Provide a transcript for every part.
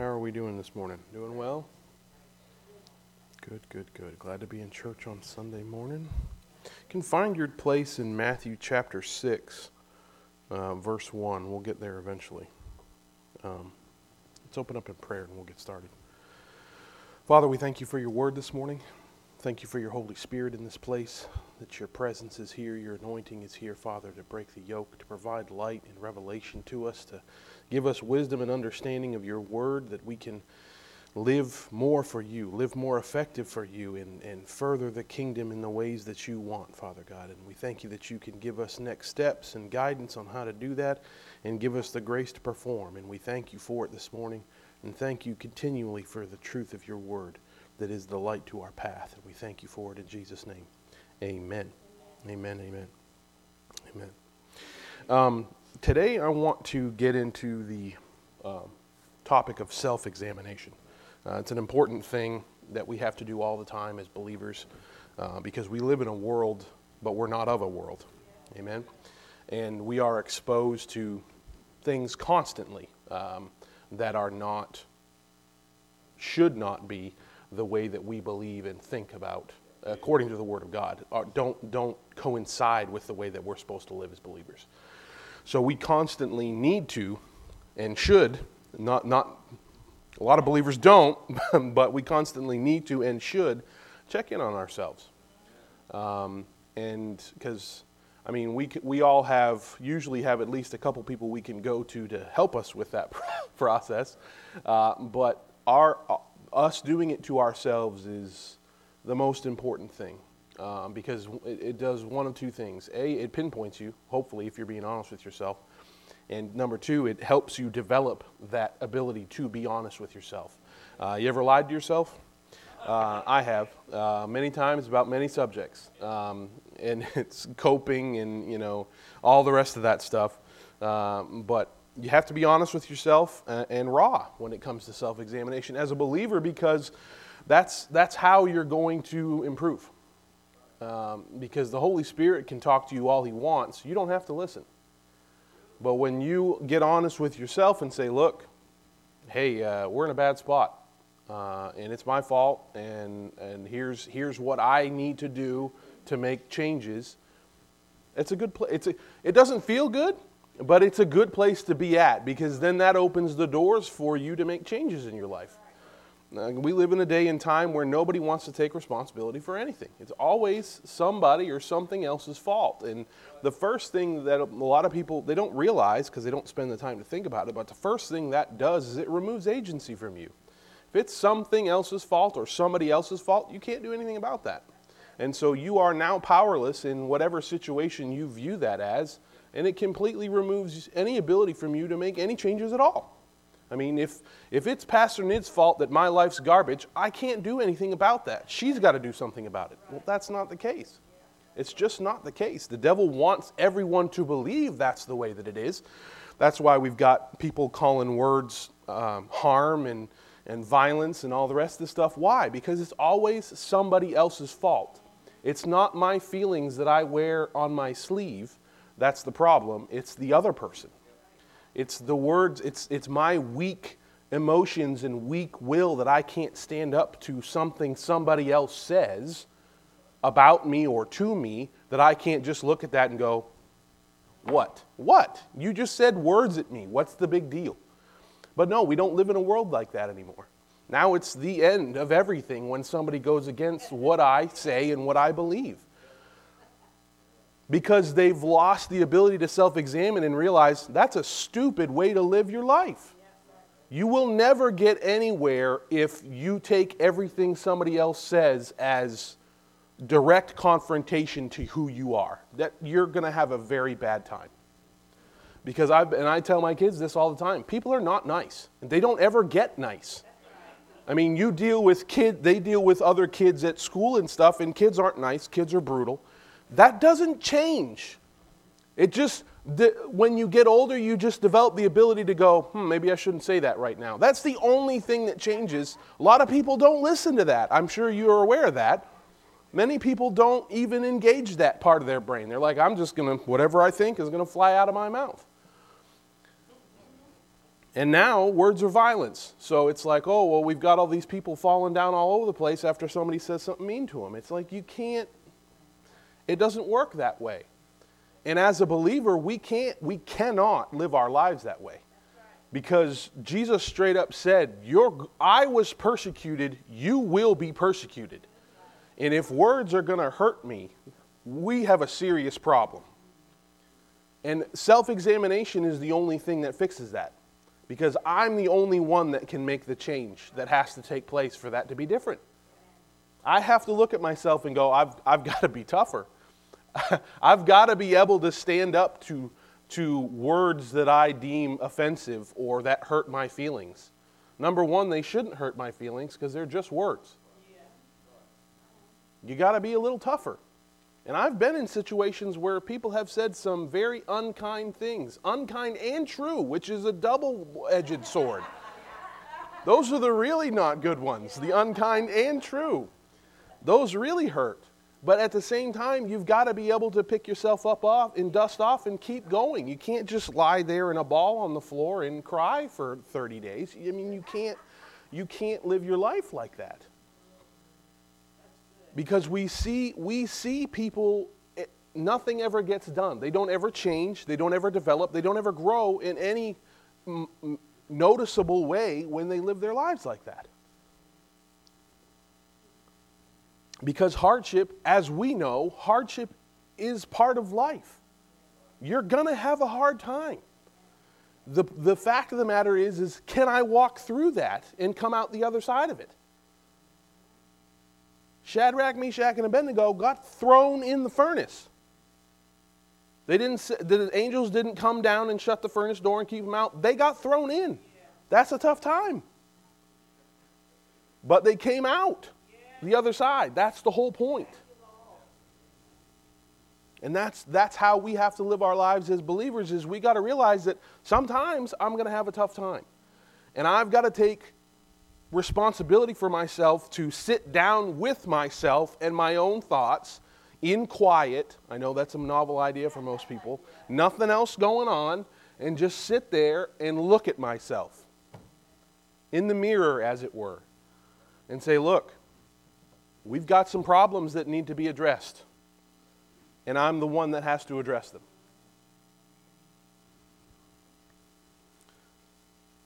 How are we doing this morning? Doing well? Good, good, good. Glad to be in church on Sunday morning. You can find your place in Matthew chapter 6, uh, verse 1. We'll get there eventually. Um, let's open up in prayer and we'll get started. Father, we thank you for your word this morning. Thank you for your Holy Spirit in this place, that your presence is here, your anointing is here, Father, to break the yoke, to provide light and revelation to us, to give us wisdom and understanding of your word, that we can live more for you, live more effective for you, and, and further the kingdom in the ways that you want, Father God. And we thank you that you can give us next steps and guidance on how to do that and give us the grace to perform. And we thank you for it this morning, and thank you continually for the truth of your word that is the light to our path. And we thank you for it in Jesus' name. Amen. Amen. Amen. Amen. Um, today, I want to get into the uh, topic of self examination. Uh, it's an important thing that we have to do all the time as believers uh, because we live in a world, but we're not of a world. Amen. And we are exposed to things constantly um, that are not, should not be the way that we believe and think about according to the Word of God. Uh, don't, don't coincide with the way that we're supposed to live as believers. So we constantly need to and should, not, not a lot of believers don't, but we constantly need to and should check in on ourselves. Um, and because, I mean, we, we all have, usually have at least a couple people we can go to to help us with that process. Uh, but our, us doing it to ourselves is the most important thing um, because it, it, does one of two things. A, it pinpoints you, hopefully, if you're being honest with yourself. And number two, it helps you develop that ability to be honest with yourself. Uh, you ever lied to yourself? Uh, I have uh, many times about many subjects, um, and it's coping and you know all the rest of that stuff. Um, but you have to be honest with yourself and, and raw when it comes to self examination as a believer because that's, that's how you're going to improve. Um, because the Holy Spirit can talk to you all He wants, you don't have to listen. But when you get honest with yourself and say, look, hey, uh, we're in a bad spot, uh, and it's my fault, and, and here's, here's what I need to do to make changes, it's a good place. It doesn't feel good, but it's a good place to be at because then that opens the doors for you to make changes in your life. Uh, we live in a day and time where nobody wants to take responsibility for anything. It's always somebody or something else's fault. And the first thing that a lot of people they don't realize because they don't spend the time to think about it, but the first thing that does is it removes agency from you. If it's something else's fault or somebody else's fault, you can't do anything about that. And so you are now powerless in whatever situation you view that as and it completely removes any ability from you to make any changes at all. I mean, if, if it's Pastor Nid's fault that my life's garbage, I can't do anything about that. She's got to do something about it. Well, that's not the case. It's just not the case. The devil wants everyone to believe that's the way that it is. That's why we've got people calling words um, harm and, and violence and all the rest of this stuff. Why? Because it's always somebody else's fault. It's not my feelings that I wear on my sleeve that's the problem. It's the other person. It's the words, it's, it's my weak emotions and weak will that I can't stand up to something somebody else says about me or to me that I can't just look at that and go, What? What? You just said words at me. What's the big deal? But no, we don't live in a world like that anymore. Now it's the end of everything when somebody goes against what I say and what I believe because they've lost the ability to self examine and realize that's a stupid way to live your life. You will never get anywhere if you take everything somebody else says as direct confrontation to who you are. That you're going to have a very bad time. Because I and I tell my kids this all the time. People are not nice. And they don't ever get nice. I mean, you deal with kid they deal with other kids at school and stuff and kids aren't nice. Kids are brutal. That doesn't change. It just, when you get older, you just develop the ability to go, hmm, maybe I shouldn't say that right now. That's the only thing that changes. A lot of people don't listen to that. I'm sure you're aware of that. Many people don't even engage that part of their brain. They're like, I'm just going to, whatever I think is going to fly out of my mouth. And now words are violence. So it's like, oh, well, we've got all these people falling down all over the place after somebody says something mean to them. It's like you can't, it doesn't work that way. And as a believer, we can't, we cannot live our lives that way. Because Jesus straight up said, You're, I was persecuted, you will be persecuted. And if words are going to hurt me, we have a serious problem. And self examination is the only thing that fixes that. Because I'm the only one that can make the change that has to take place for that to be different. I have to look at myself and go, I've, I've got to be tougher. I've got to be able to stand up to, to words that I deem offensive or that hurt my feelings. Number one, they shouldn't hurt my feelings because they're just words. You got to be a little tougher. And I've been in situations where people have said some very unkind things, unkind and true, which is a double edged sword. Those are the really not good ones, the unkind and true. Those really hurt. But at the same time, you've got to be able to pick yourself up off and dust off and keep going. You can't just lie there in a ball on the floor and cry for 30 days. I mean, you can't, you can't live your life like that. Because we see we see people eh, nothing ever gets done. They don't ever change. They don't ever develop. They don't ever grow in any noticeable way when they live their lives like that because hardship as we know hardship is part of life you're going to have a hard time the, the fact of the matter is is can i walk through that and come out the other side of it Shadrach, Meshach, and Abednego got thrown in the furnace. They didn't, the angels didn't come down and shut the furnace door and keep them out. They got thrown in. That's a tough time. But they came out the other side. That's the whole point. And that's, that's how we have to live our lives as believers is we got to realize that sometimes I'm going to have a tough time. And I've got to take responsibility for myself to sit down with myself and my own thoughts in quiet. I know that's a novel idea for most people. Nothing else going on, and just sit there and look at myself in the mirror, as it were, and say, Look, we've got some problems that need to be addressed, and I'm the one that has to address them.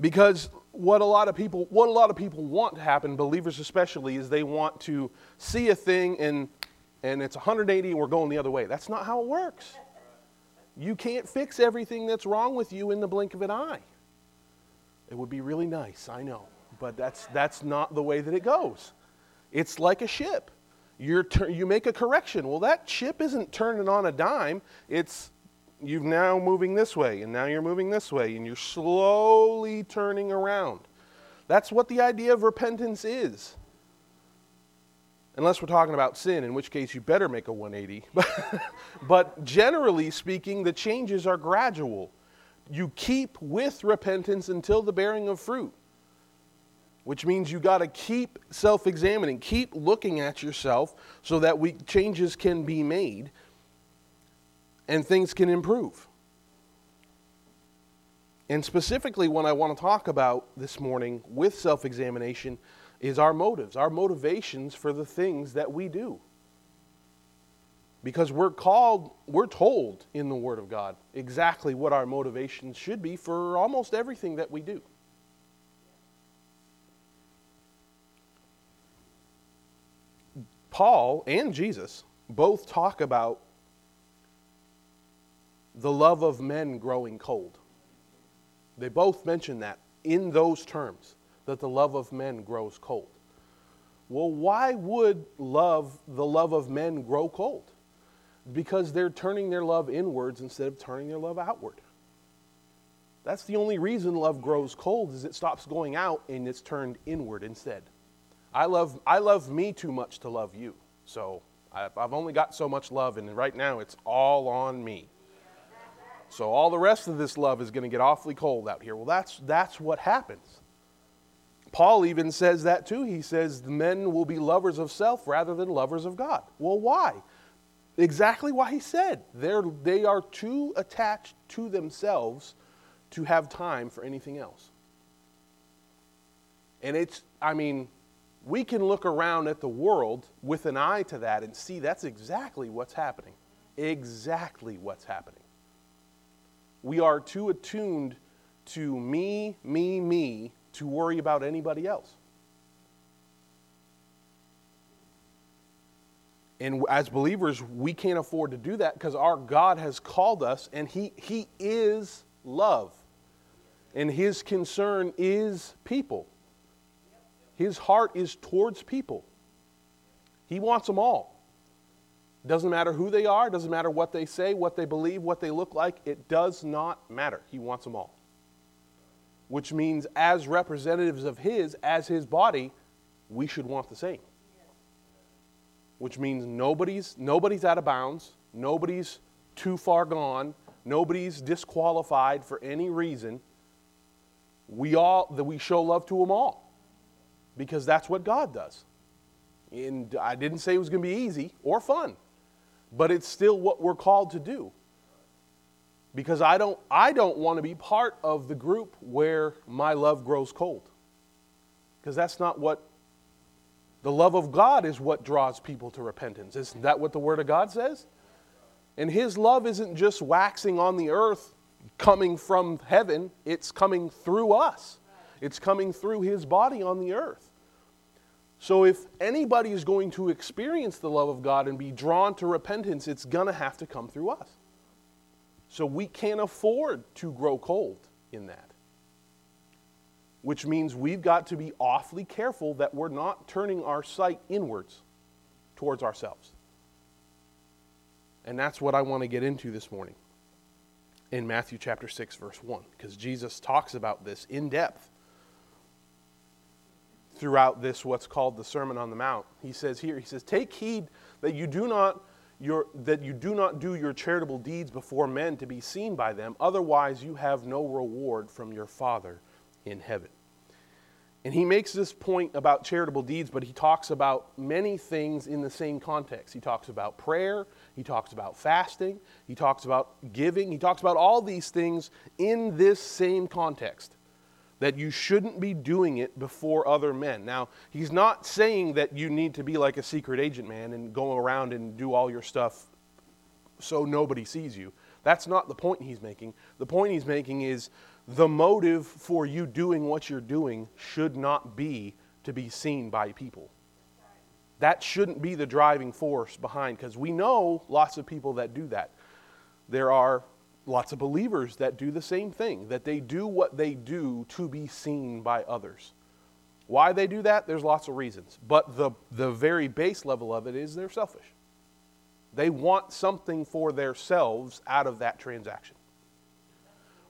Because what a lot of people what a lot of people want to happen, believers especially, is they want to see a thing and and it's 180 and we're going the other way. That's not how it works. You can't fix everything that's wrong with you in the blink of an eye. It would be really nice, I know, but that's that's not the way that it goes. It's like a ship. You're you make a correction. Well, that ship isn't turning on a dime. It's you've now moving this way, and now you're moving this way, and you're slowly turning around. That's what the idea of repentance is. Unless we're talking about sin, in which case you better make a 180. but generally speaking, the changes are gradual. You keep with repentance until the bearing of fruit, which means you got to keep self examining, keep looking at yourself so that we, changes can be made and things can improve. And specifically, what I want to talk about this morning with self examination is our motives, our motivations for the things that we do. Because we're called, we're told in the Word of God exactly what our motivations should be for almost everything that we do. Paul and Jesus both talk about the love of men growing cold. They both mention that in those terms, that the love of men grows cold. Well, why would love, the love of men grow cold? Because they're turning their love inwards instead of turning their love outward. That's the only reason love grows cold is it stops going out and it's turned inward instead. I love, I love me too much to love you. So I've, only got so much love, and right now it's all on me. So all the rest of this love is going to get awfully cold out here. Well, that's, that's what happens. Paul even says that too. He says men will be lovers of self rather than lovers of God. Well, why? Exactly why he said. They're, they are too attached to themselves to have time for anything else. And it's, I mean, we can look around at the world with an eye to that and see that's exactly what's happening. Exactly what's happening. We are too attuned to me, me, me to worry about anybody else. And as believers, we can't afford to do that because our God has called us and he, he is love. And His concern is people. His heart is towards people. He wants them all. Doesn't matter who they are, doesn't matter what they say, what they believe, what they look like, it does not matter. He wants them all. Which means, as representatives of His, as His body, we should want the same. Which means nobody's, nobody's out of bounds, nobody's too far gone, nobody's disqualified for any reason. We all that we show love to them all because that's what God does. And I didn't say it was going to be easy or fun, but it's still what we're called to do. Because I don't, I don't want to be part of the group where my love grows cold. Because that's not what the love of God is what draws people to repentance. Isn't that what the Word of God says? And His love isn't just waxing on the earth, coming from heaven, it's coming through us. It's coming through his body on the earth. So if anybody is going to experience the love of God and be drawn to repentance, it's going to have to come through us. So we can't afford to grow cold in that. Which means we've got to be awfully careful that we're not turning our sight inwards towards ourselves. And that's what I want to get into this morning in Matthew chapter 6, verse 1, because Jesus talks about this in depth throughout this, what's called the Sermon on the Mount. He says here, he says, Take heed that you do not. Your, that you do not do your charitable deeds before men to be seen by them, otherwise, you have no reward from your Father in heaven. And he makes this point about charitable deeds, but he talks about many things in the same context. He talks about prayer, he talks about fasting, he talks about giving, he talks about all these things in this same context that you shouldn't be doing it before other men. Now, he's not saying that you need to be like a secret agent man and go around and do all your stuff so nobody sees you. That's not the point he's making. The point he's making is the motive for you doing what you're doing should not be to be seen by people. That shouldn't be the driving force behind, because we know lots of people that do that. There are lots of believers that do the same thing, that they do what they do to be seen by others. Why they do that, there's lots of reasons. But the, the very base level of it is they're selfish. They want something for themselves out of that transaction.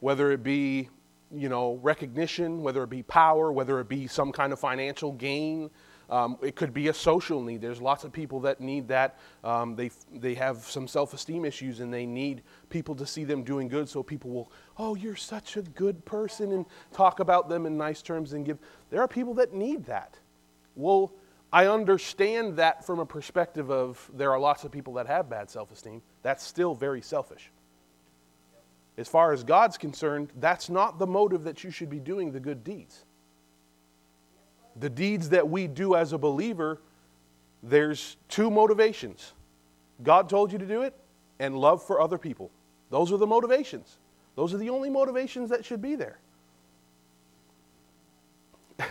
Whether it be, you know, recognition, whether it be power, whether it be some kind of financial gain, um, it could be a social need. There's lots of people that need that. Um, they, they have some self esteem issues and they need people to see them doing good so people will, oh, you're such a good person and talk about them in nice terms and give. There are people that need that. Well, I understand that from a perspective of there are lots of people that have bad self esteem. That's still very selfish. As far as God's concerned, that's not the motive that you should be doing the good deeds the deeds that we do as a believer, there's two motivations God told you to do it, and love for other people. Those are the motivations. Those are the only motivations that should be there.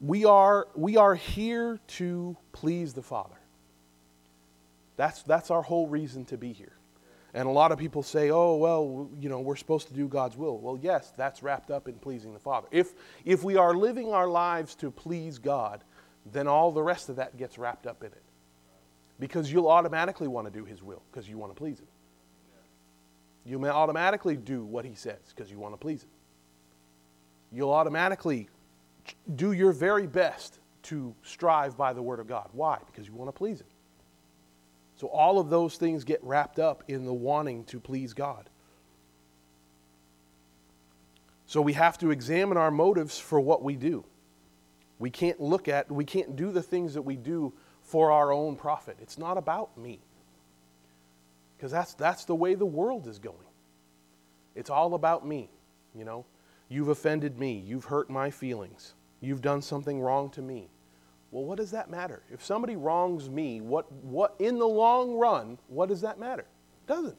we, are, we are here to please the Father. That's, that's our whole reason to be here. And a lot of people say, oh, well, you know, we're supposed to do God's will. Well, yes, that's wrapped up in pleasing the Father. If, if we are living our lives to please God, then all the rest of that gets wrapped up in it. Because you'll automatically want to do His will because you want to please Him. You may automatically do what He says because you want to please Him. You'll automatically do your very best to strive by the Word of God. Why? Because you want to please Him. So all of those things get wrapped up in the wanting to please God. So we have to examine our motives for what we do. We can't look at, we can't do the things that we do for our own profit. It's not about me. Because that's, that's the way the world is going. It's all about me, you know. You've offended me. You've hurt my feelings. You've done something wrong to me. Well, what does that matter? If somebody wrongs me, what, what in the long run, what does that matter? It doesn't.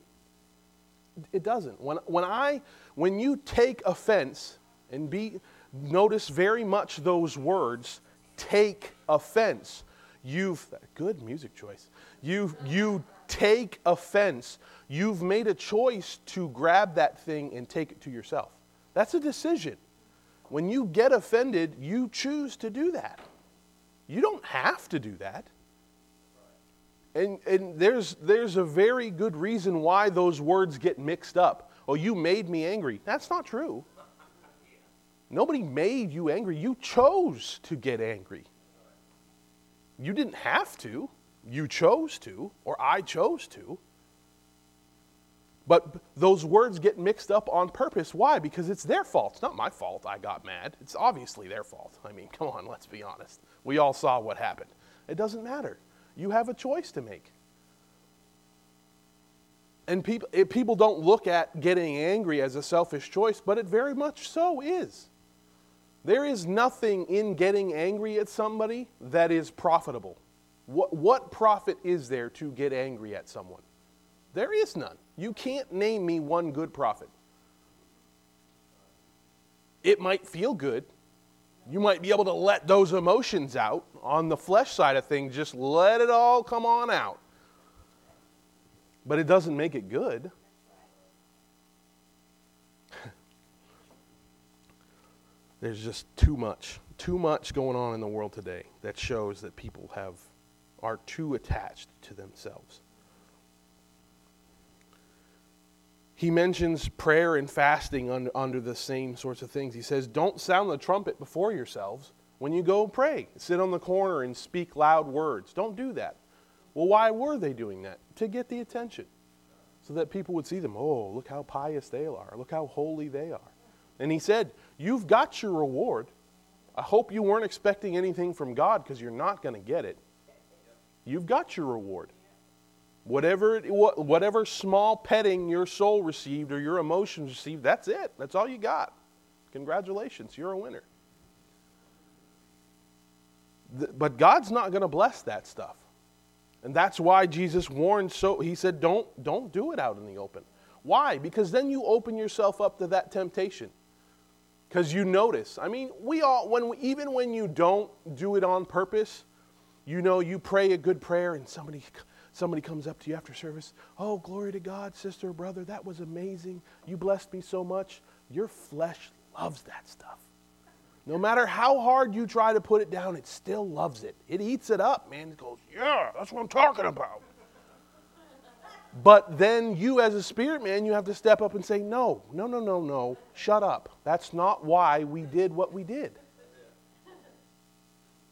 It doesn't. When, when, I, when you take offense, and be, notice very much those words, take offense. You've, good music choice. You, you take offense. You've made a choice to grab that thing and take it to yourself. That's a decision. When you get offended, you choose to do that. You don't have to do that. And, and there's, there's a very good reason why those words get mixed up. Oh, you made me angry. That's not true. Nobody made you angry. You chose to get angry. You didn't have to. You chose to, or I chose to. But those words get mixed up on purpose. Why? Because it's their fault. It's not my fault I got mad. It's obviously their fault. I mean, come on, let's be honest. We all saw what happened. It doesn't matter. You have a choice to make. And people, it, people don't look at getting angry as a selfish choice, but it very much so is. There is nothing in getting angry at somebody that is profitable. What, what profit is there to get angry at someone? There is none. You can't name me one good profit. It might feel good. You might be able to let those emotions out on the flesh side of things, just let it all come on out. But it doesn't make it good. There's just too much, too much going on in the world today that shows that people have are too attached to themselves. He mentions prayer and fasting under, under the same sorts of things. He says, Don't sound the trumpet before yourselves when you go pray. Sit on the corner and speak loud words. Don't do that. Well, why were they doing that? To get the attention. So that people would see them. Oh, look how pious they are. Look how holy they are. And he said, You've got your reward. I hope you weren't expecting anything from God because you're not going to get it. You've got your reward. Whatever, whatever small petting your soul received or your emotions received, that's it. That's all you got. Congratulations, you're a winner. But God's not going to bless that stuff. And that's why Jesus warned so he said don't don't do it out in the open. Why? Because then you open yourself up to that temptation. Cuz you notice. I mean, we all when we, even when you don't do it on purpose, you know you pray a good prayer and somebody somebody comes up to you after service, oh, glory to God, sister or brother, that was amazing. You blessed me so much. Your flesh loves that stuff. No matter how hard you try to put it down, it still loves it. It eats it up, man. It goes, yeah, that's what I'm talking about. But then you, as a spirit man, you have to step up and say, no, no, no, no, no, shut up. That's not why we did what we did.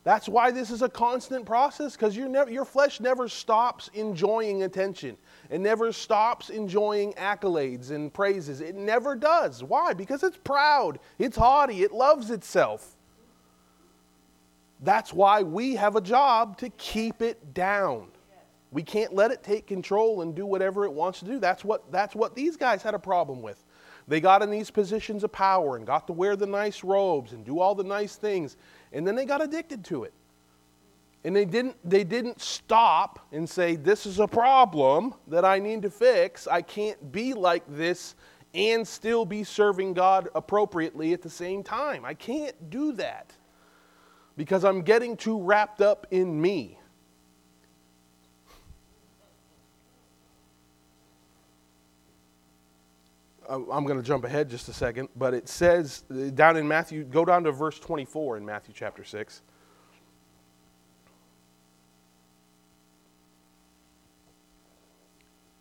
That's why this is a constant process because your flesh never stops enjoying attention. It never stops enjoying accolades and praises. It never does. Why? Because it's proud, it's haughty, it loves itself. That's why we have a job to keep it down. We can't let it take control and do whatever it wants to do. That's what, that's what these guys had a problem with. They got in these positions of power and got to wear the nice robes and do all the nice things. And then they got addicted to it. And they didn't, they didn't stop and say, This is a problem that I need to fix. I can't be like this and still be serving God appropriately at the same time. I can't do that because I'm getting too wrapped up in me. I'm going to jump ahead just a second, but it says down in Matthew, go down to verse 24 in Matthew chapter 6.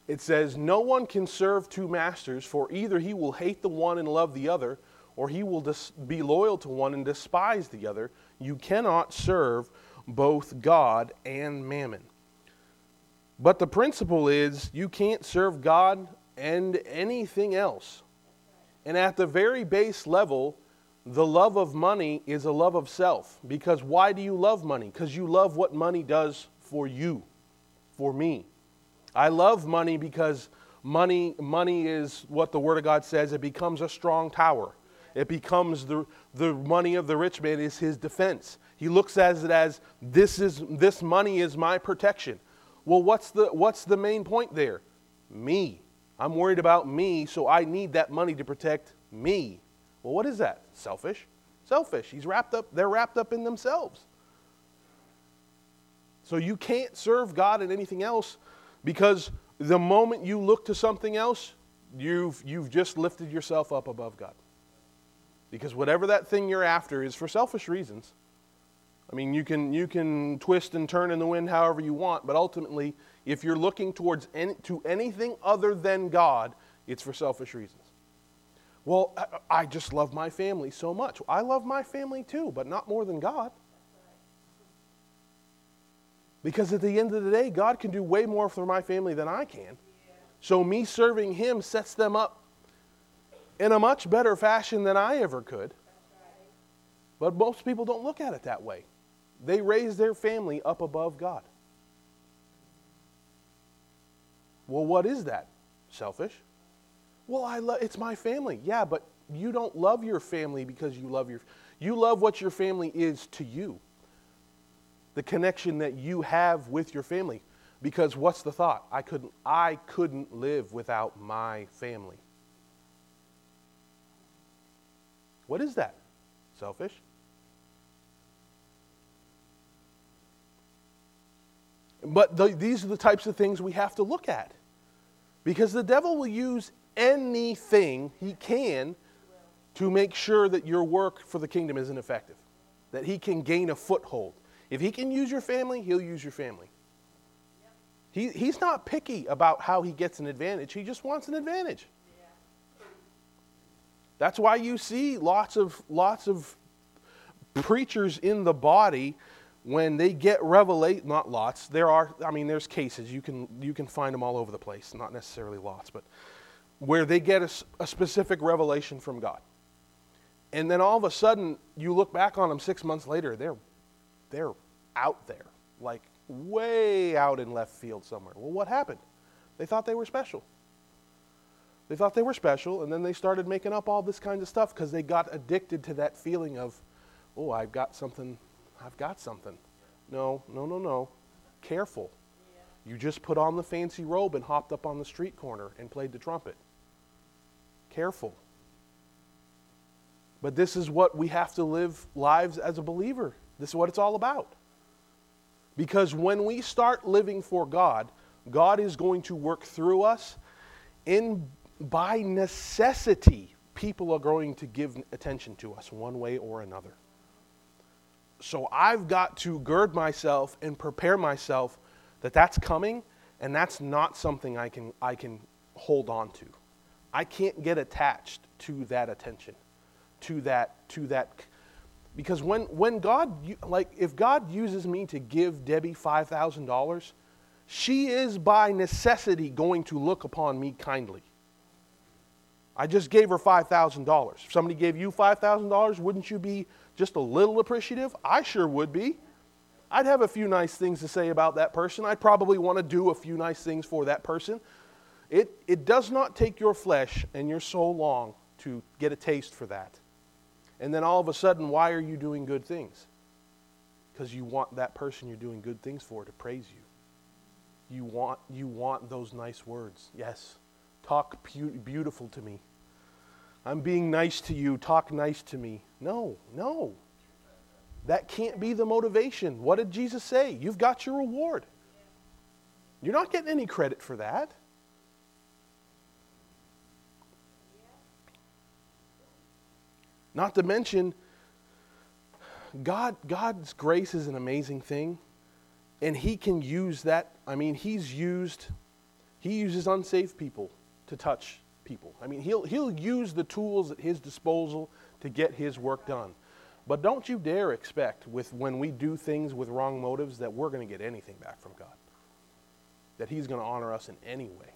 It says, No one can serve two masters, for either he will hate the one and love the other, or he will dis- be loyal to one and despise the other. You cannot serve both God and mammon. But the principle is you can't serve God and anything else. And at the very base level, the love of money is a love of self. Because why do you love money? Because you love what money does for you, for me. I love money because money, money is what the Word of God says, it becomes a strong tower. It becomes the, the money of the rich man is his defense. He looks at it as this is this money is my protection. Well, what's the what's the main point there? Me. I'm worried about me, so I need that money to protect me. Well, what is that? Selfish. Selfish. He's wrapped up, they're wrapped up in themselves. So you can't serve God in anything else because the moment you look to something else, you've, you've just lifted yourself up above God. Because whatever that thing you're after is for selfish reasons. I mean, you can, you can twist and turn in the wind however you want, but ultimately, if you're looking towards any, to anything other than God, it's for selfish reasons. Well, I, I just love my family so much. I love my family too, but not more than God. Because at the end of the day, God can do way more for my family than I can. So me serving Him sets them up in a much better fashion than I ever could. But most people don't look at it that way. They raise their family up above God. Well, what is that? Selfish? Well, I love it's my family. Yeah, but you don't love your family because you love your you love what your family is to you the connection that you have with your family. Because what's the thought? I couldn't, I couldn't live without my family. What is that? Selfish? But the, these are the types of things we have to look at. Because the devil will use anything he can to make sure that your work for the kingdom isn't effective, that he can gain a foothold. If he can use your family, he'll use your family. He, he's not picky about how he gets an advantage, he just wants an advantage. That's why you see lots of, lots of preachers in the body when they get revelate not lots there are i mean there's cases you can you can find them all over the place not necessarily lots but where they get a, a specific revelation from god and then all of a sudden you look back on them six months later they're they're out there, like way out in left field somewhere. Well, what happened? They thought they were special. They thought they were special, and then they started making up all this kind of stuff because they got addicted to that feeling of, oh, I've got something, I've got something. No, no, no, no. Careful. You just put on the fancy robe and hopped up on the street corner and played the trumpet. Careful. But this is what we have to live lives as a believer. This is what it's all about. Because when we start living for God, God is going to work through us. In by necessity, people are going to give attention to us one way or another. So I've got to gird myself and prepare myself that that's coming and that's not something I can I can hold on to. I can't get attached to that attention, to that to that because when, when God, like, if God uses me to give Debbie $5,000, she is by necessity going to look upon me kindly. I just gave her $5,000. If somebody gave you $5,000, wouldn't you be just a little appreciative? I sure would be. I'd have a few nice things to say about that person. I'd probably want to do a few nice things for that person. It, it does not take your flesh and your soul long to get a taste for that. And then all of a sudden, why are you doing good things? Because you want that person you're doing good things for to praise you. You want, you want those nice words. Yes. Talk pu- beautiful to me. I'm being nice to you. Talk nice to me. No, no. That can't be the motivation. What did Jesus say? You've got your reward. You're not getting any credit for that. Not to mention, God, God's grace is an amazing thing, and He can use that. I mean, He's used, He uses unsaved people to touch people. I mean, He'll, he'll use the tools at His disposal to get His work done. But don't you dare expect, with when we do things with wrong motives, that we're going to get anything back from God. That He's going to honor us in any way.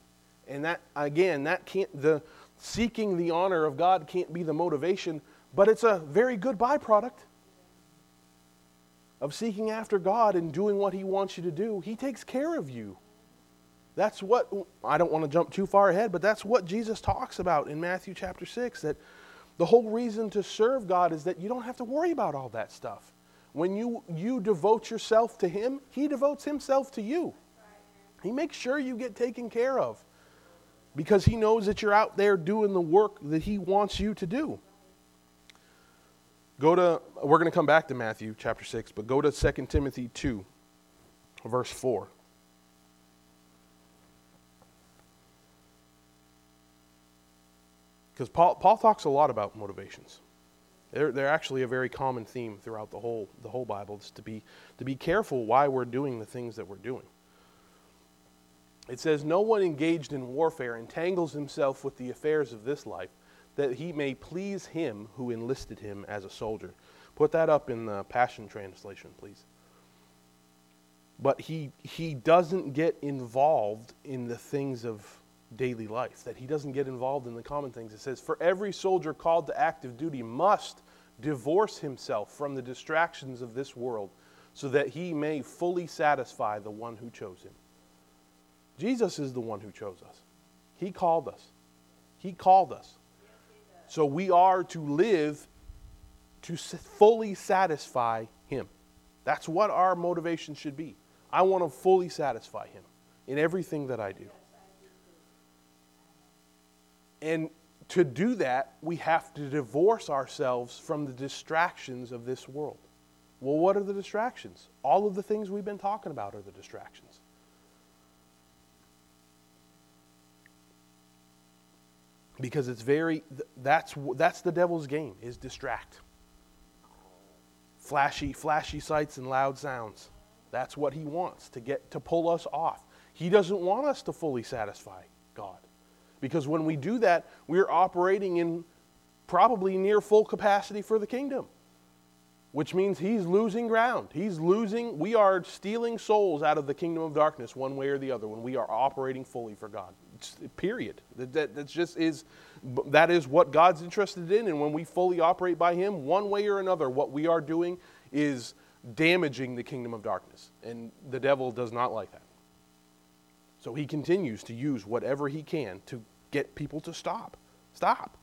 And that, again, that can't, the seeking the honor of God can't be the motivation but it's a very good byproduct of seeking after God and doing what He wants you to do. He takes care of you. That's what, I don't want to jump too far ahead, but that's what Jesus talks about in Matthew chapter 6 that The whole reason to serve God is that you don't have to worry about all that stuff. When you, you devote yourself to Him, He devotes Himself to you. He makes sure you get taken care of because He knows that you're out there doing the work that He wants you to do. Go to, we're going to come back to Matthew chapter 6, but go to 2 Timothy 2, verse 4. Because Paul, Paul talks a lot about motivations. They're, they're actually a very common theme throughout the whole, the whole Bible, is to be, to be careful why we're doing the things that we're doing. It says, No one engaged in warfare entangles himself with the affairs of this life, that he may please him who enlisted him as a soldier. Put that up in the Passion Translation, please. But he, he doesn't get involved in the things of daily life, that he doesn't get involved in the common things. It says, For every soldier called to active duty must divorce himself from the distractions of this world so that he may fully satisfy the one who chose him. Jesus is the one who chose us. He called us. He called us. So we are to live to fully satisfy him. That's what our motivation should be. I want to fully satisfy him in everything that I do. And to do that, we have to divorce ourselves from the distractions of this world. Well, what are the distractions? All of the things we've been talking about are the distractions. Because it's very, that's, that's the devil's game, is distract. Flashy, flashy sights and loud sounds. That's what he wants to get, to pull us off. He doesn't want us to fully satisfy God. Because when we do that, we're operating in probably near full capacity for the kingdom, which means he's losing ground. He's losing, we are stealing souls out of the kingdom of darkness one way or the other when we are operating fully for God. It's, period. That, that, just is, that is what God's interested in. And when we fully operate by him, one way or another, what we are doing is damaging the kingdom of darkness. And the devil does not like that. So he continues to use whatever he can to get people to stop. Stop.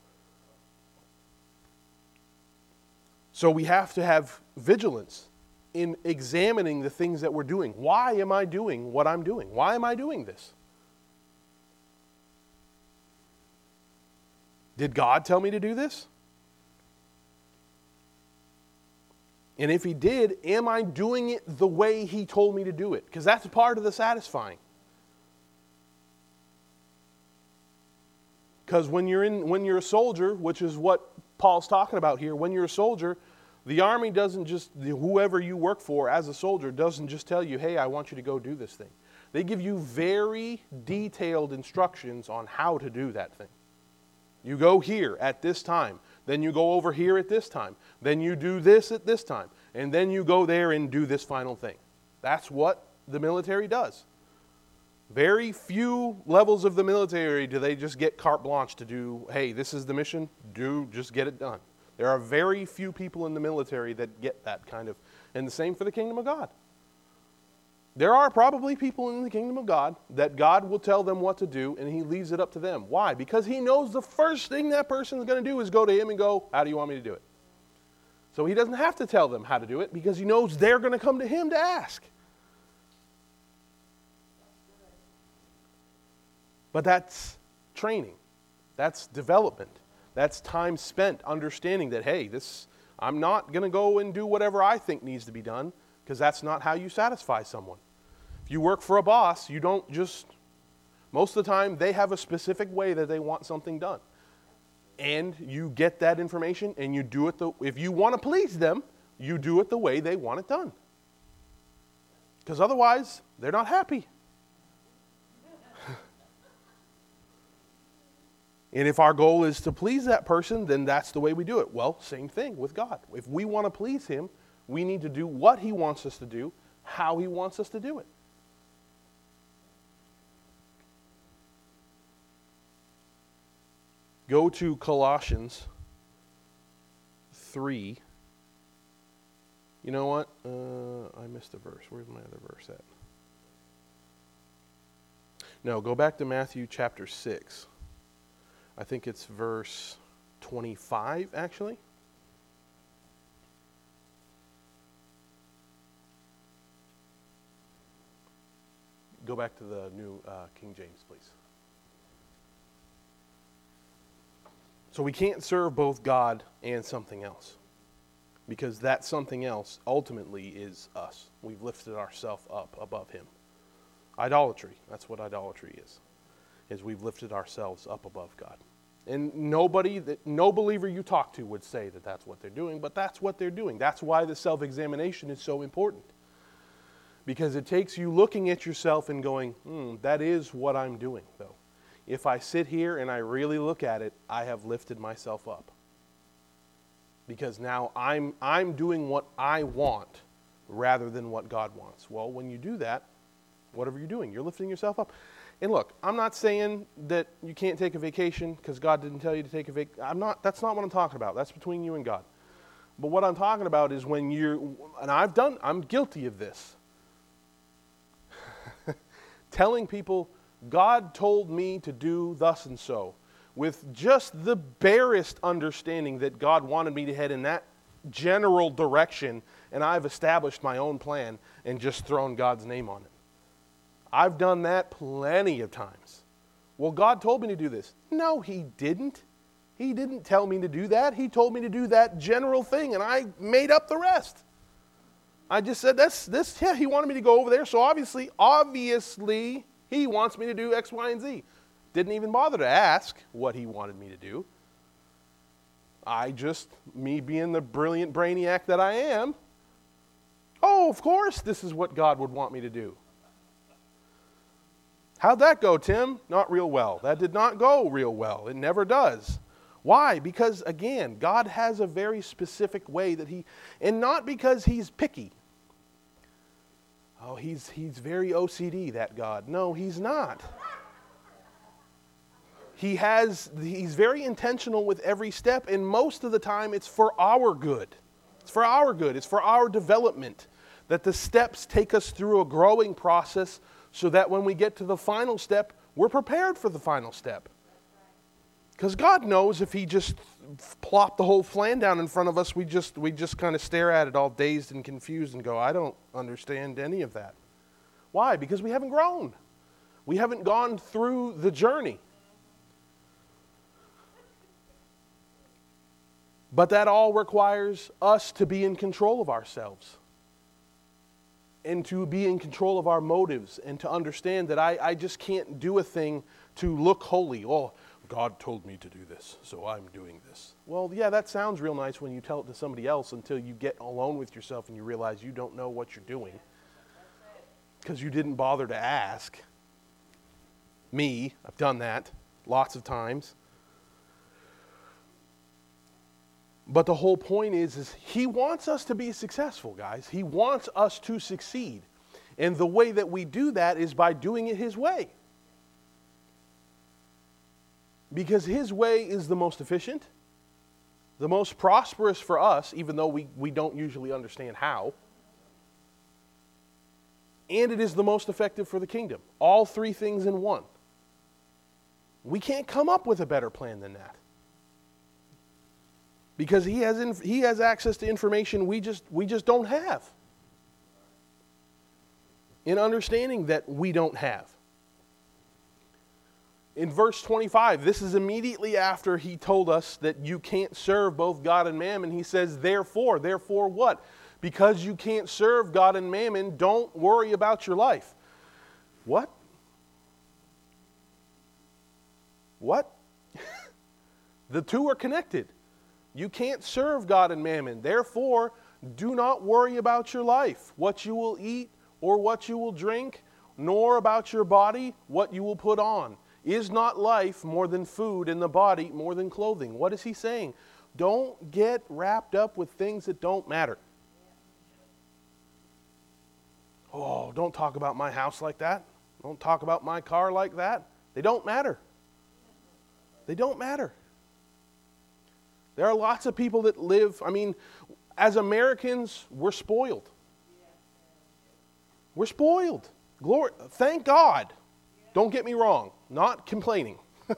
So we have to have vigilance in examining the things that we're doing. Why am I doing what I'm doing? Why am I doing this? Did God tell me to do this? And if He did, am I doing it the way He told me to do it? Because that's part of the satisfying. Because when you're in when you're a soldier, which is what Paul's talking about here, when you're a soldier, the army doesn't just whoever you work for as a soldier doesn't just tell you, "Hey, I want you to go do this thing." They give you very detailed instructions on how to do that thing. You go here at this time, then you go over here at this time, then you do this at this time, and then you go there and do this final thing. That's what the military does. Very few levels of the military do they just get carte blanche to do, hey, this is the mission, do, just get it done. There are very few people in the military that get that kind of, and the same for the kingdom of God. There are probably people in the kingdom of God that God will tell them what to do and he leaves it up to them. Why? Because he knows the first thing that person is going to do is go to him and go, How do you want me to do it? So he doesn't have to tell them how to do it because he knows they're going to come to him to ask. But that's training, that's development, that's time spent understanding that, hey, this, I'm not going to go and do whatever I think needs to be done because that's not how you satisfy someone. If you work for a boss, you don't just, most of the time, they have a specific way that they want something done. And you get that information and you do it the, if you want to please them, you do it the way they want it done. Because otherwise, they're not happy. And if our goal is to please that person, then that's the way we do it. Well, same thing with God. If we want to please Him, we need to do what He wants us to do, how He wants us to do it. Go to Colossians 3. You know what? Uh, I missed a verse. Where's my other verse at? No, go back to Matthew chapter 6. I think it's verse 25, actually. Go back to the New uh, King James, please. So we can't serve both God and something else because that something else ultimately is us. We've lifted ourselves up above him. Idolatry, that's what idolatry is. Is we've lifted ourselves up above God. And nobody that no believer you talk to would say that that's what they're doing, but that's what they're doing. That's why the self-examination is so important. Because it takes you looking at yourself and going, hmm, that is what I'm doing, though. If I sit here and I really look at it, I have lifted myself up. Because now I'm, I'm doing what I want rather than what God wants. Well, when you do that, whatever you're doing, you're lifting yourself up. And look, I'm not saying that you can't take a vacation because God didn't tell you to take a vacation. I'm not. That's not what I'm talking about. That's between you and God. But what I'm talking about is when you're, and I've done, I'm guilty of this. Telling people, God told me to do thus and so, with just the barest understanding that God wanted me to head in that general direction, and I've established my own plan and just thrown God's name on it. I've done that plenty of times. Well, God told me to do this. No, He didn't. He didn't tell me to do that. He told me to do that general thing, and I made up the rest. I just said, that's this, yeah, He wanted me to go over there, so obviously, obviously, He wants me to do X, Y, and Z. Didn't even bother to ask what He wanted me to do. I just, me being the brilliant brainiac that I am, oh, of course, this is what God would want me to do. How'd that go, Tim? Not real well. That did not go real well. It never does. Why? Because, again, God has a very specific way that He, and not because He's picky. Oh, He's, he's very OCD, that God. No, He's not. He has, He's very intentional with every step, and most of the time it's for our good. It's for our good, it's for our development. That the steps take us through a growing process so that when we get to the final step, we're prepared for the final step. Because God knows if He just plopped the whole plan down in front of us, we just, we just kind of stare at it all dazed and confused and go, I don't understand any of that. Why? Because we haven't grown. We haven't gone through the journey. But that all requires us to be in control of ourselves and to be in control of our motives and to understand that I, I just can't do a thing to look holy. Oh, God told me to do this, so I'm doing this. Well, yeah, that sounds real nice when you tell it to somebody else until you get alone with yourself and you realize you don't know what you're doing because you didn't bother to ask. Me, I've done that lots of times. But the whole point is, is he wants us to be successful, guys. He wants us to succeed. And the way that we do that is by doing it his way. Because his way is the most efficient, the most prosperous for us, even though we, we don't usually understand how. And it is the most effective for the kingdom. All three things in one. We can't come up with a better plan than that because he has, inf- he has access to information we just, we just don't have. In understanding that we don't have. In verse 25, this is immediately after he told us that you can't serve both God and mammon. He says, Therefore, therefore what? Because you can't serve God and mammon, don't worry about your life. What? What? the two are connected. You can't serve God and mammon. Therefore, do not worry about your life, what you will eat or what you will drink, nor about your body, what you will put on. Is not life more than food and the body more than clothing? What is he saying? Don't get wrapped up with things that don't matter. Oh, don't talk about my house like that. Don't talk about my car like that. They don't matter. They don't matter. There are lots of people that live, I mean, as Americans, we're spoiled. We're spoiled. Glory, thank God. Don't get me wrong, not complaining.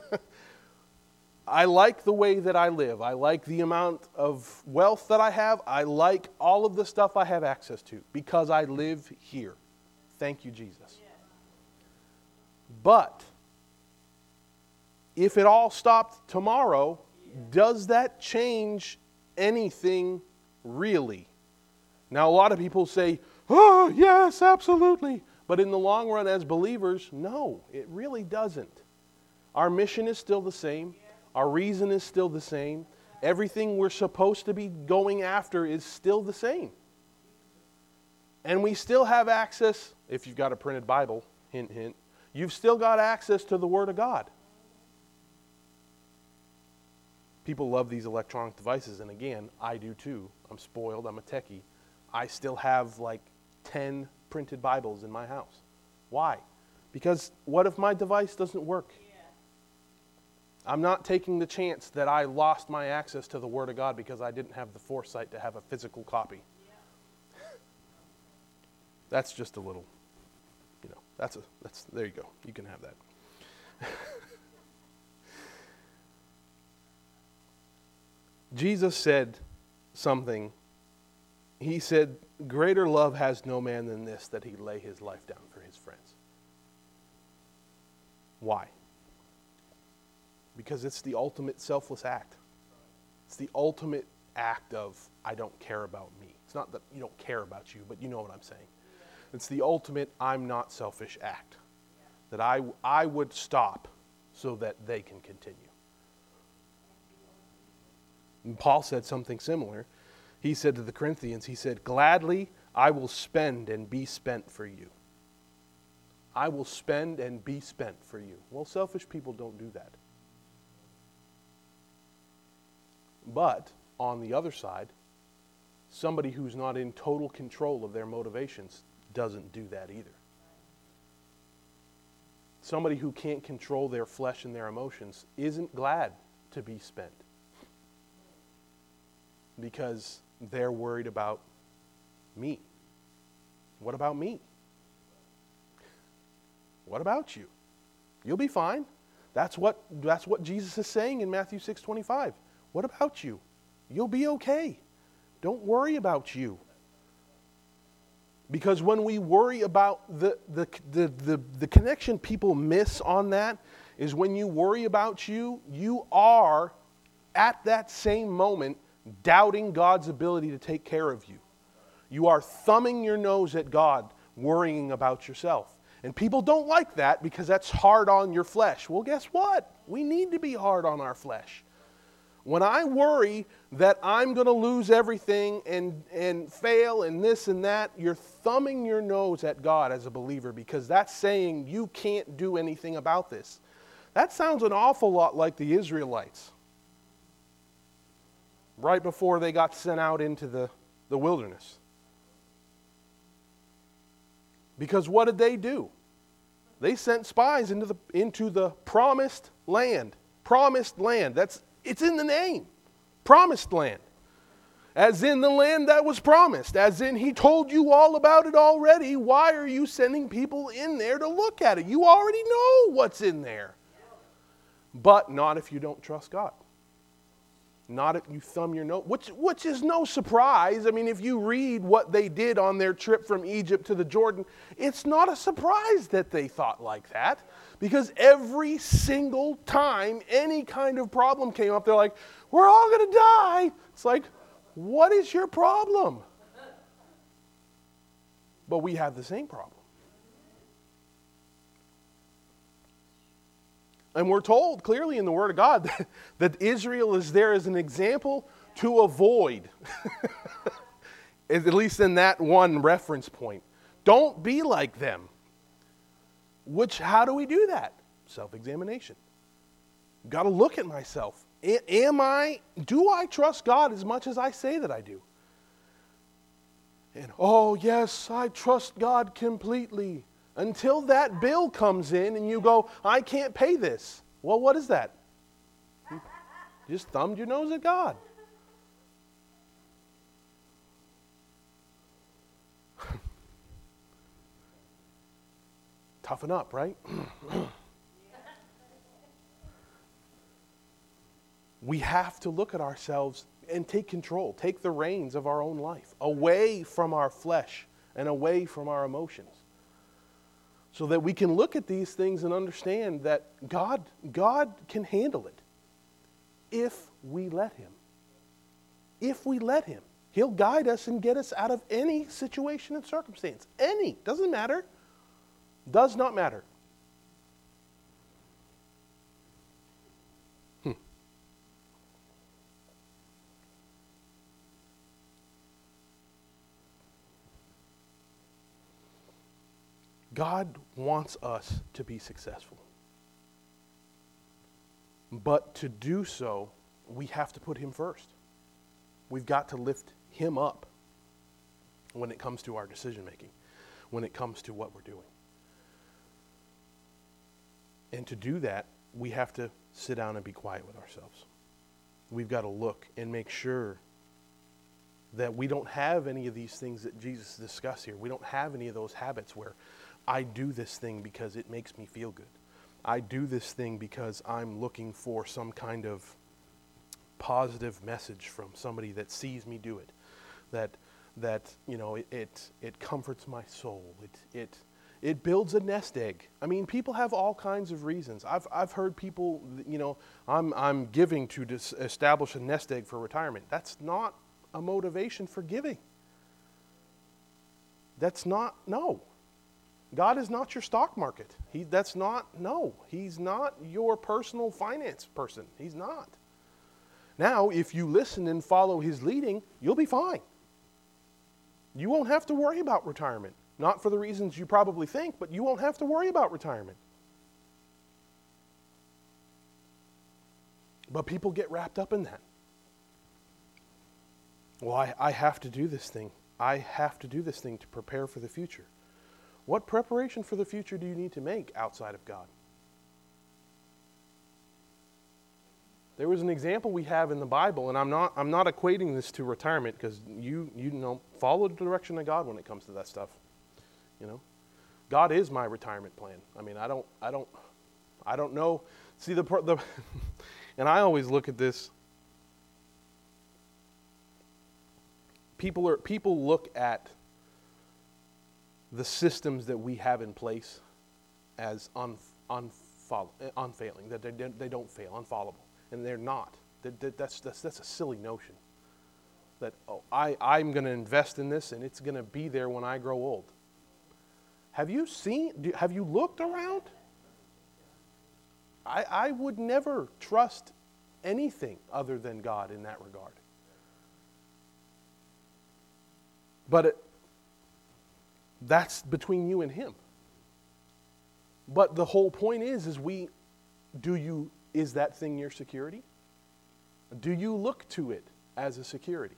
I like the way that I live. I like the amount of wealth that I have. I like all of the stuff I have access to because I live here. Thank you, Jesus. But if it all stopped tomorrow, does that change anything really? Now, a lot of people say, oh, yes, absolutely. But in the long run, as believers, no, it really doesn't. Our mission is still the same, our reason is still the same. Everything we're supposed to be going after is still the same. And we still have access, if you've got a printed Bible, hint, hint, you've still got access to the Word of God. People love these electronic devices, and again, I do too. I'm spoiled, I'm a techie. I still have like 10 printed Bibles in my house. Why? Because what if my device doesn't work? I'm not taking the chance that I lost my access to the Word of God because I didn't have the foresight to have a physical copy. that's just a little, you know, that's a, that's, there you go. You can have that. Jesus said something. He said, Greater love has no man than this, that he lay his life down for his friends. Why? Because it's the ultimate selfless act. It's the ultimate act of, I don't care about me. It's not that you don't care about you, but you know what I'm saying. It's the ultimate, I'm not selfish act. That I, I would stop so that they can continue. And Paul said something similar. He said to the Corinthians, he said, Gladly I will spend and be spent for you. I will spend and be spent for you. Well, selfish people don't do that. But on the other side, somebody who's not in total control of their motivations doesn't do that either. Somebody who can't control their flesh and their emotions isn't glad to be spent because they're worried about me. What about me? What about you? You'll be fine. That's what, that's what Jesus is saying in Matthew 6 25. What about you? You'll be okay. Don't worry about you. Because when we worry about the, the, the, the, the connection people miss on that is when you worry about you, you are at that same moment doubting God's ability to take care of you. You are thumbing your nose at God, worrying about yourself. And people don't like that because that's hard on your flesh. Well, guess what? We need to be hard on our flesh. When I worry that I'm going to lose everything and, and fail and this and that, you're thumbing your nose at God as a believer because that's saying you can't do anything about this. That sounds an awful lot like the Israelites right before they got sent out into the, the wilderness. Because what did they do? They sent spies into the, into the promised land. Promised land. That's, it's in the name. Promised land. As in the land that was promised. As in, he told you all about it already. Why are you sending people in there to look at it? You already know what's in there. But not if you don't trust God. Not if you thumb your nose, which, which is no surprise. I mean, if you read what they did on their trip from Egypt to the Jordan, it's not a surprise that they thought like that. Because every single time any kind of problem came up, they're like, we're all going to die. It's like, what is your problem? But we have the same problem. And we're told clearly in the Word of God that, that Israel is there as an example to avoid, at least in that one reference point. Don't be like them. Which, how do we do that? Self examination. Got to look at myself. Am I, do I trust God as much as I say that I do? And oh, yes, I trust God completely until that bill comes in and you go, I can't pay this. Well, what is that? You just thumbed your nose at God. Toughen up, right? we have to look at ourselves and take control, take the reins of our own life away from our flesh and away from our emotions. So that we can look at these things and understand that God, God can handle it if we let Him. If we let Him. He'll guide us and get us out of any situation and circumstance. Any. Doesn't matter. Does not matter. God wants us to be successful. But to do so, we have to put Him first. We've got to lift Him up when it comes to our decision making, when it comes to what we're doing. And to do that, we have to sit down and be quiet with ourselves. We've got to look and make sure that we don't have any of these things that Jesus discussed here. We don't have any of those habits where I do this thing because it makes me feel good. I do this thing because I'm looking for some kind of positive message from somebody that sees me do it. That that you know it it, it comforts my soul. It it it builds a nest egg. I mean, people have all kinds of reasons. I've, I've heard people, you know, I'm, I'm giving to dis- establish a nest egg for retirement. That's not a motivation for giving. That's not, no. God is not your stock market. He, that's not, no. He's not your personal finance person. He's not. Now, if you listen and follow his leading, you'll be fine. You won't have to worry about retirement. Not for the reasons you probably think, but you won't have to worry about retirement. But people get wrapped up in that. Well, I, I have to do this thing. I have to do this thing to prepare for the future. What preparation for the future do you need to make outside of God? There was an example we have in the Bible, and I'm not, I'm not equating this to retirement because you, you know, follow the direction of God when it comes to that stuff. You know, God is my retirement plan. I mean, I don't, I don't, I don't know. See the, the and I always look at this. People are people look at the systems that we have in place as un, unfollow, eh, unfailing, that they, they don't fail, unfallable. And they're not. That, that, that's, that's, that's a silly notion. That, oh, I, I'm going to invest in this and it's going to be there when I grow old. Have you seen, have you looked around? I, I would never trust anything other than God in that regard. But it, that's between you and him. But the whole point is is we do you is that thing your security? Do you look to it as a security?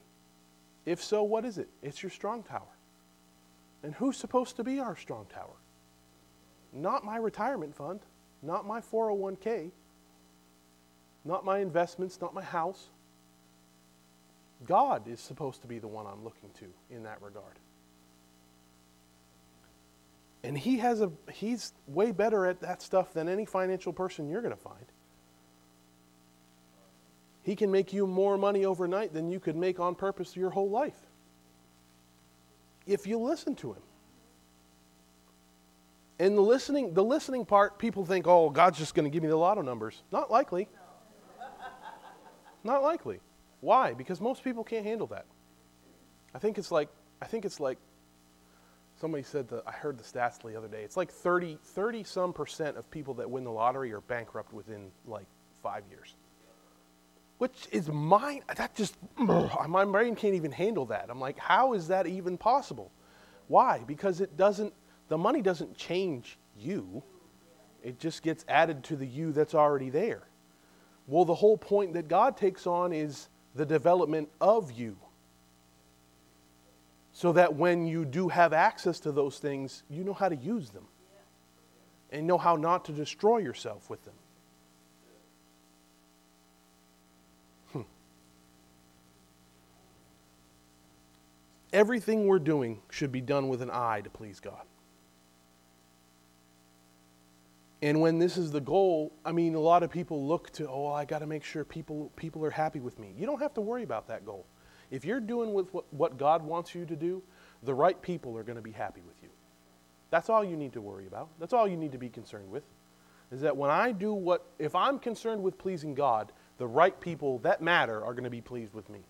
If so, what is it? It's your strong tower. And who's supposed to be our strong tower? Not my retirement fund, not my 401k, not my investments, not my house. God is supposed to be the one I'm looking to in that regard. And he has a he's way better at that stuff than any financial person you're going to find. He can make you more money overnight than you could make on purpose your whole life. If you listen to him. And the listening, the listening part, people think, oh, God's just going to give me the lotto numbers. Not likely. Not likely. Why? Because most people can't handle that. I think it's like I think it's like Somebody said that I heard the stats the other day. It's like 30, 30 some percent of people that win the lottery are bankrupt within like five years. Which is mine. That just, my brain can't even handle that. I'm like, how is that even possible? Why? Because it doesn't, the money doesn't change you, it just gets added to the you that's already there. Well, the whole point that God takes on is the development of you so that when you do have access to those things, you know how to use them and know how not to destroy yourself with them. Hmm. Everything we're doing should be done with an eye to please God. And when this is the goal, I mean, a lot of people look to, oh, I got to make sure people, people are happy with me. You don't have to worry about that goal. If you're doing with what, what God wants you to do, the right people are going to be happy with you. That's all you need to worry about. That's all you need to be concerned with. Is that when I do what, if I'm concerned with pleasing God, the right people that matter are going to be pleased with me.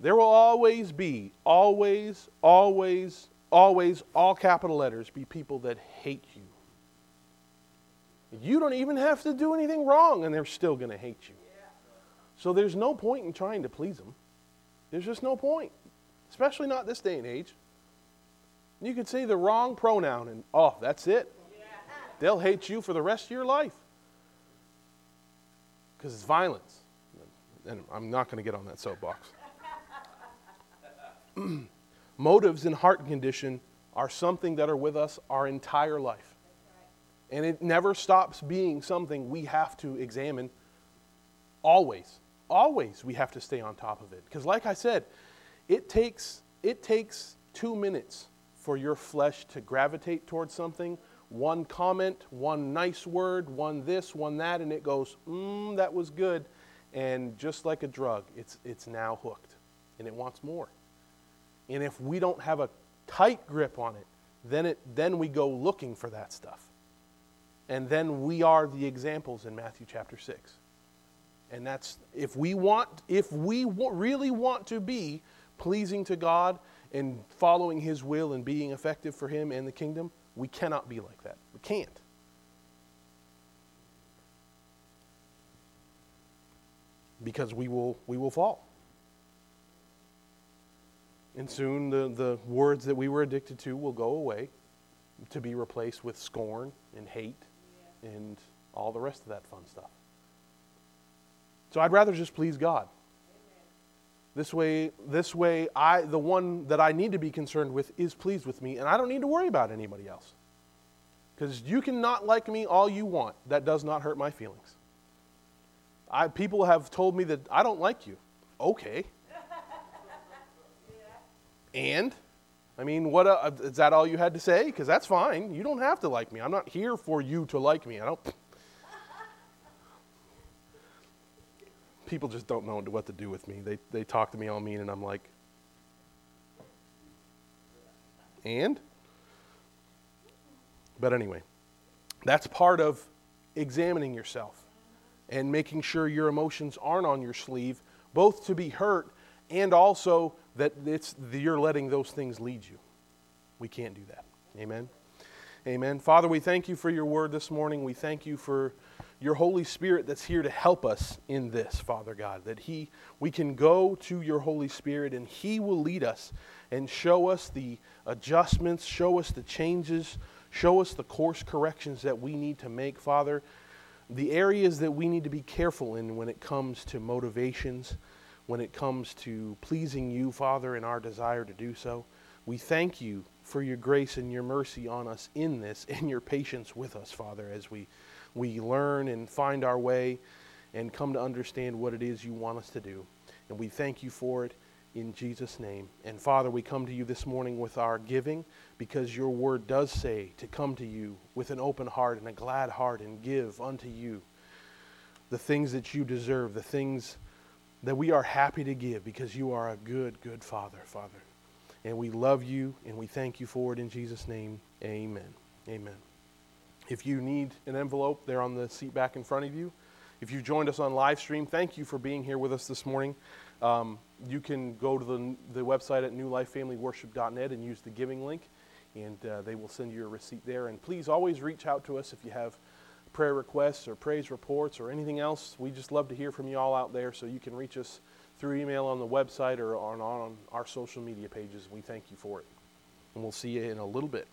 There will always be, always, always, always, all capital letters, be people that hate you. You don't even have to do anything wrong, and they're still going to hate you. So there's no point in trying to please them. There's just no point, especially not this day and age. You could say the wrong pronoun, and oh, that's it. They'll hate you for the rest of your life because it's violence. And I'm not going to get on that soapbox. Motives and heart condition are something that are with us our entire life. And it never stops being something we have to examine always. Always we have to stay on top of it. Because like I said, it takes it takes 2 minutes for your flesh to gravitate towards something. One comment, one nice word, one this, one that, and it goes, mmm, that was good. And just like a drug, it's, it's now hooked and it wants more. And if we don't have a tight grip on it, then, it, then we go looking for that stuff. And then we are the examples in Matthew chapter 6. And that's, if we want, if we really want to be pleasing to God and following His will and being effective for Him and the kingdom, we cannot be like that. We can't. Because we will, we will fall. And soon the, the words that we were addicted to will go away to be replaced with scorn and hate and all the rest of that fun stuff. So I'd rather just please God. This way, this way I the one that I need to be concerned with is pleased with me and I don't need to worry about anybody else. Because you can not like me all you want. That does not hurt my feelings. I, people have told me that I don't like you. Okay. And? I mean, what uh, is that all you had to say? Because that's fine. You don't have to like me. I'm not here for you to like me. I don't. People just don't know what to do with me. They, they talk to me all mean, and I'm like, and? But anyway, that's part of examining yourself and making sure your emotions aren't on your sleeve, both to be hurt and also that it's, you're letting those things lead you. We can't do that. Amen. Amen. Father, we thank you for your word this morning. We thank you for your Holy Spirit that's here to help us in this, Father God. That He we can go to your Holy Spirit and He will lead us and show us the adjustments, show us the changes, show us the course corrections that we need to make, Father. The areas that we need to be careful in when it comes to motivations when it comes to pleasing you, Father, and our desire to do so. We thank you for your grace and your mercy on us in this and your patience with us, Father, as we, we learn and find our way and come to understand what it is you want us to do. And we thank you for it in Jesus' name. And Father, we come to you this morning with our giving because your word does say to come to you with an open heart and a glad heart and give unto you the things that you deserve, the things that we are happy to give because you are a good, good Father, Father. And we love you and we thank you for it in Jesus' name. Amen. Amen. If you need an envelope, they're on the seat back in front of you. If you joined us on live stream, thank you for being here with us this morning. Um, you can go to the, the website at newlifefamilyworship.net and use the giving link, and uh, they will send you a receipt there. And please always reach out to us if you have prayer requests or praise reports or anything else, we just love to hear from you all out there. So you can reach us through email on the website or on, on our social media pages. We thank you for it. And we'll see you in a little bit.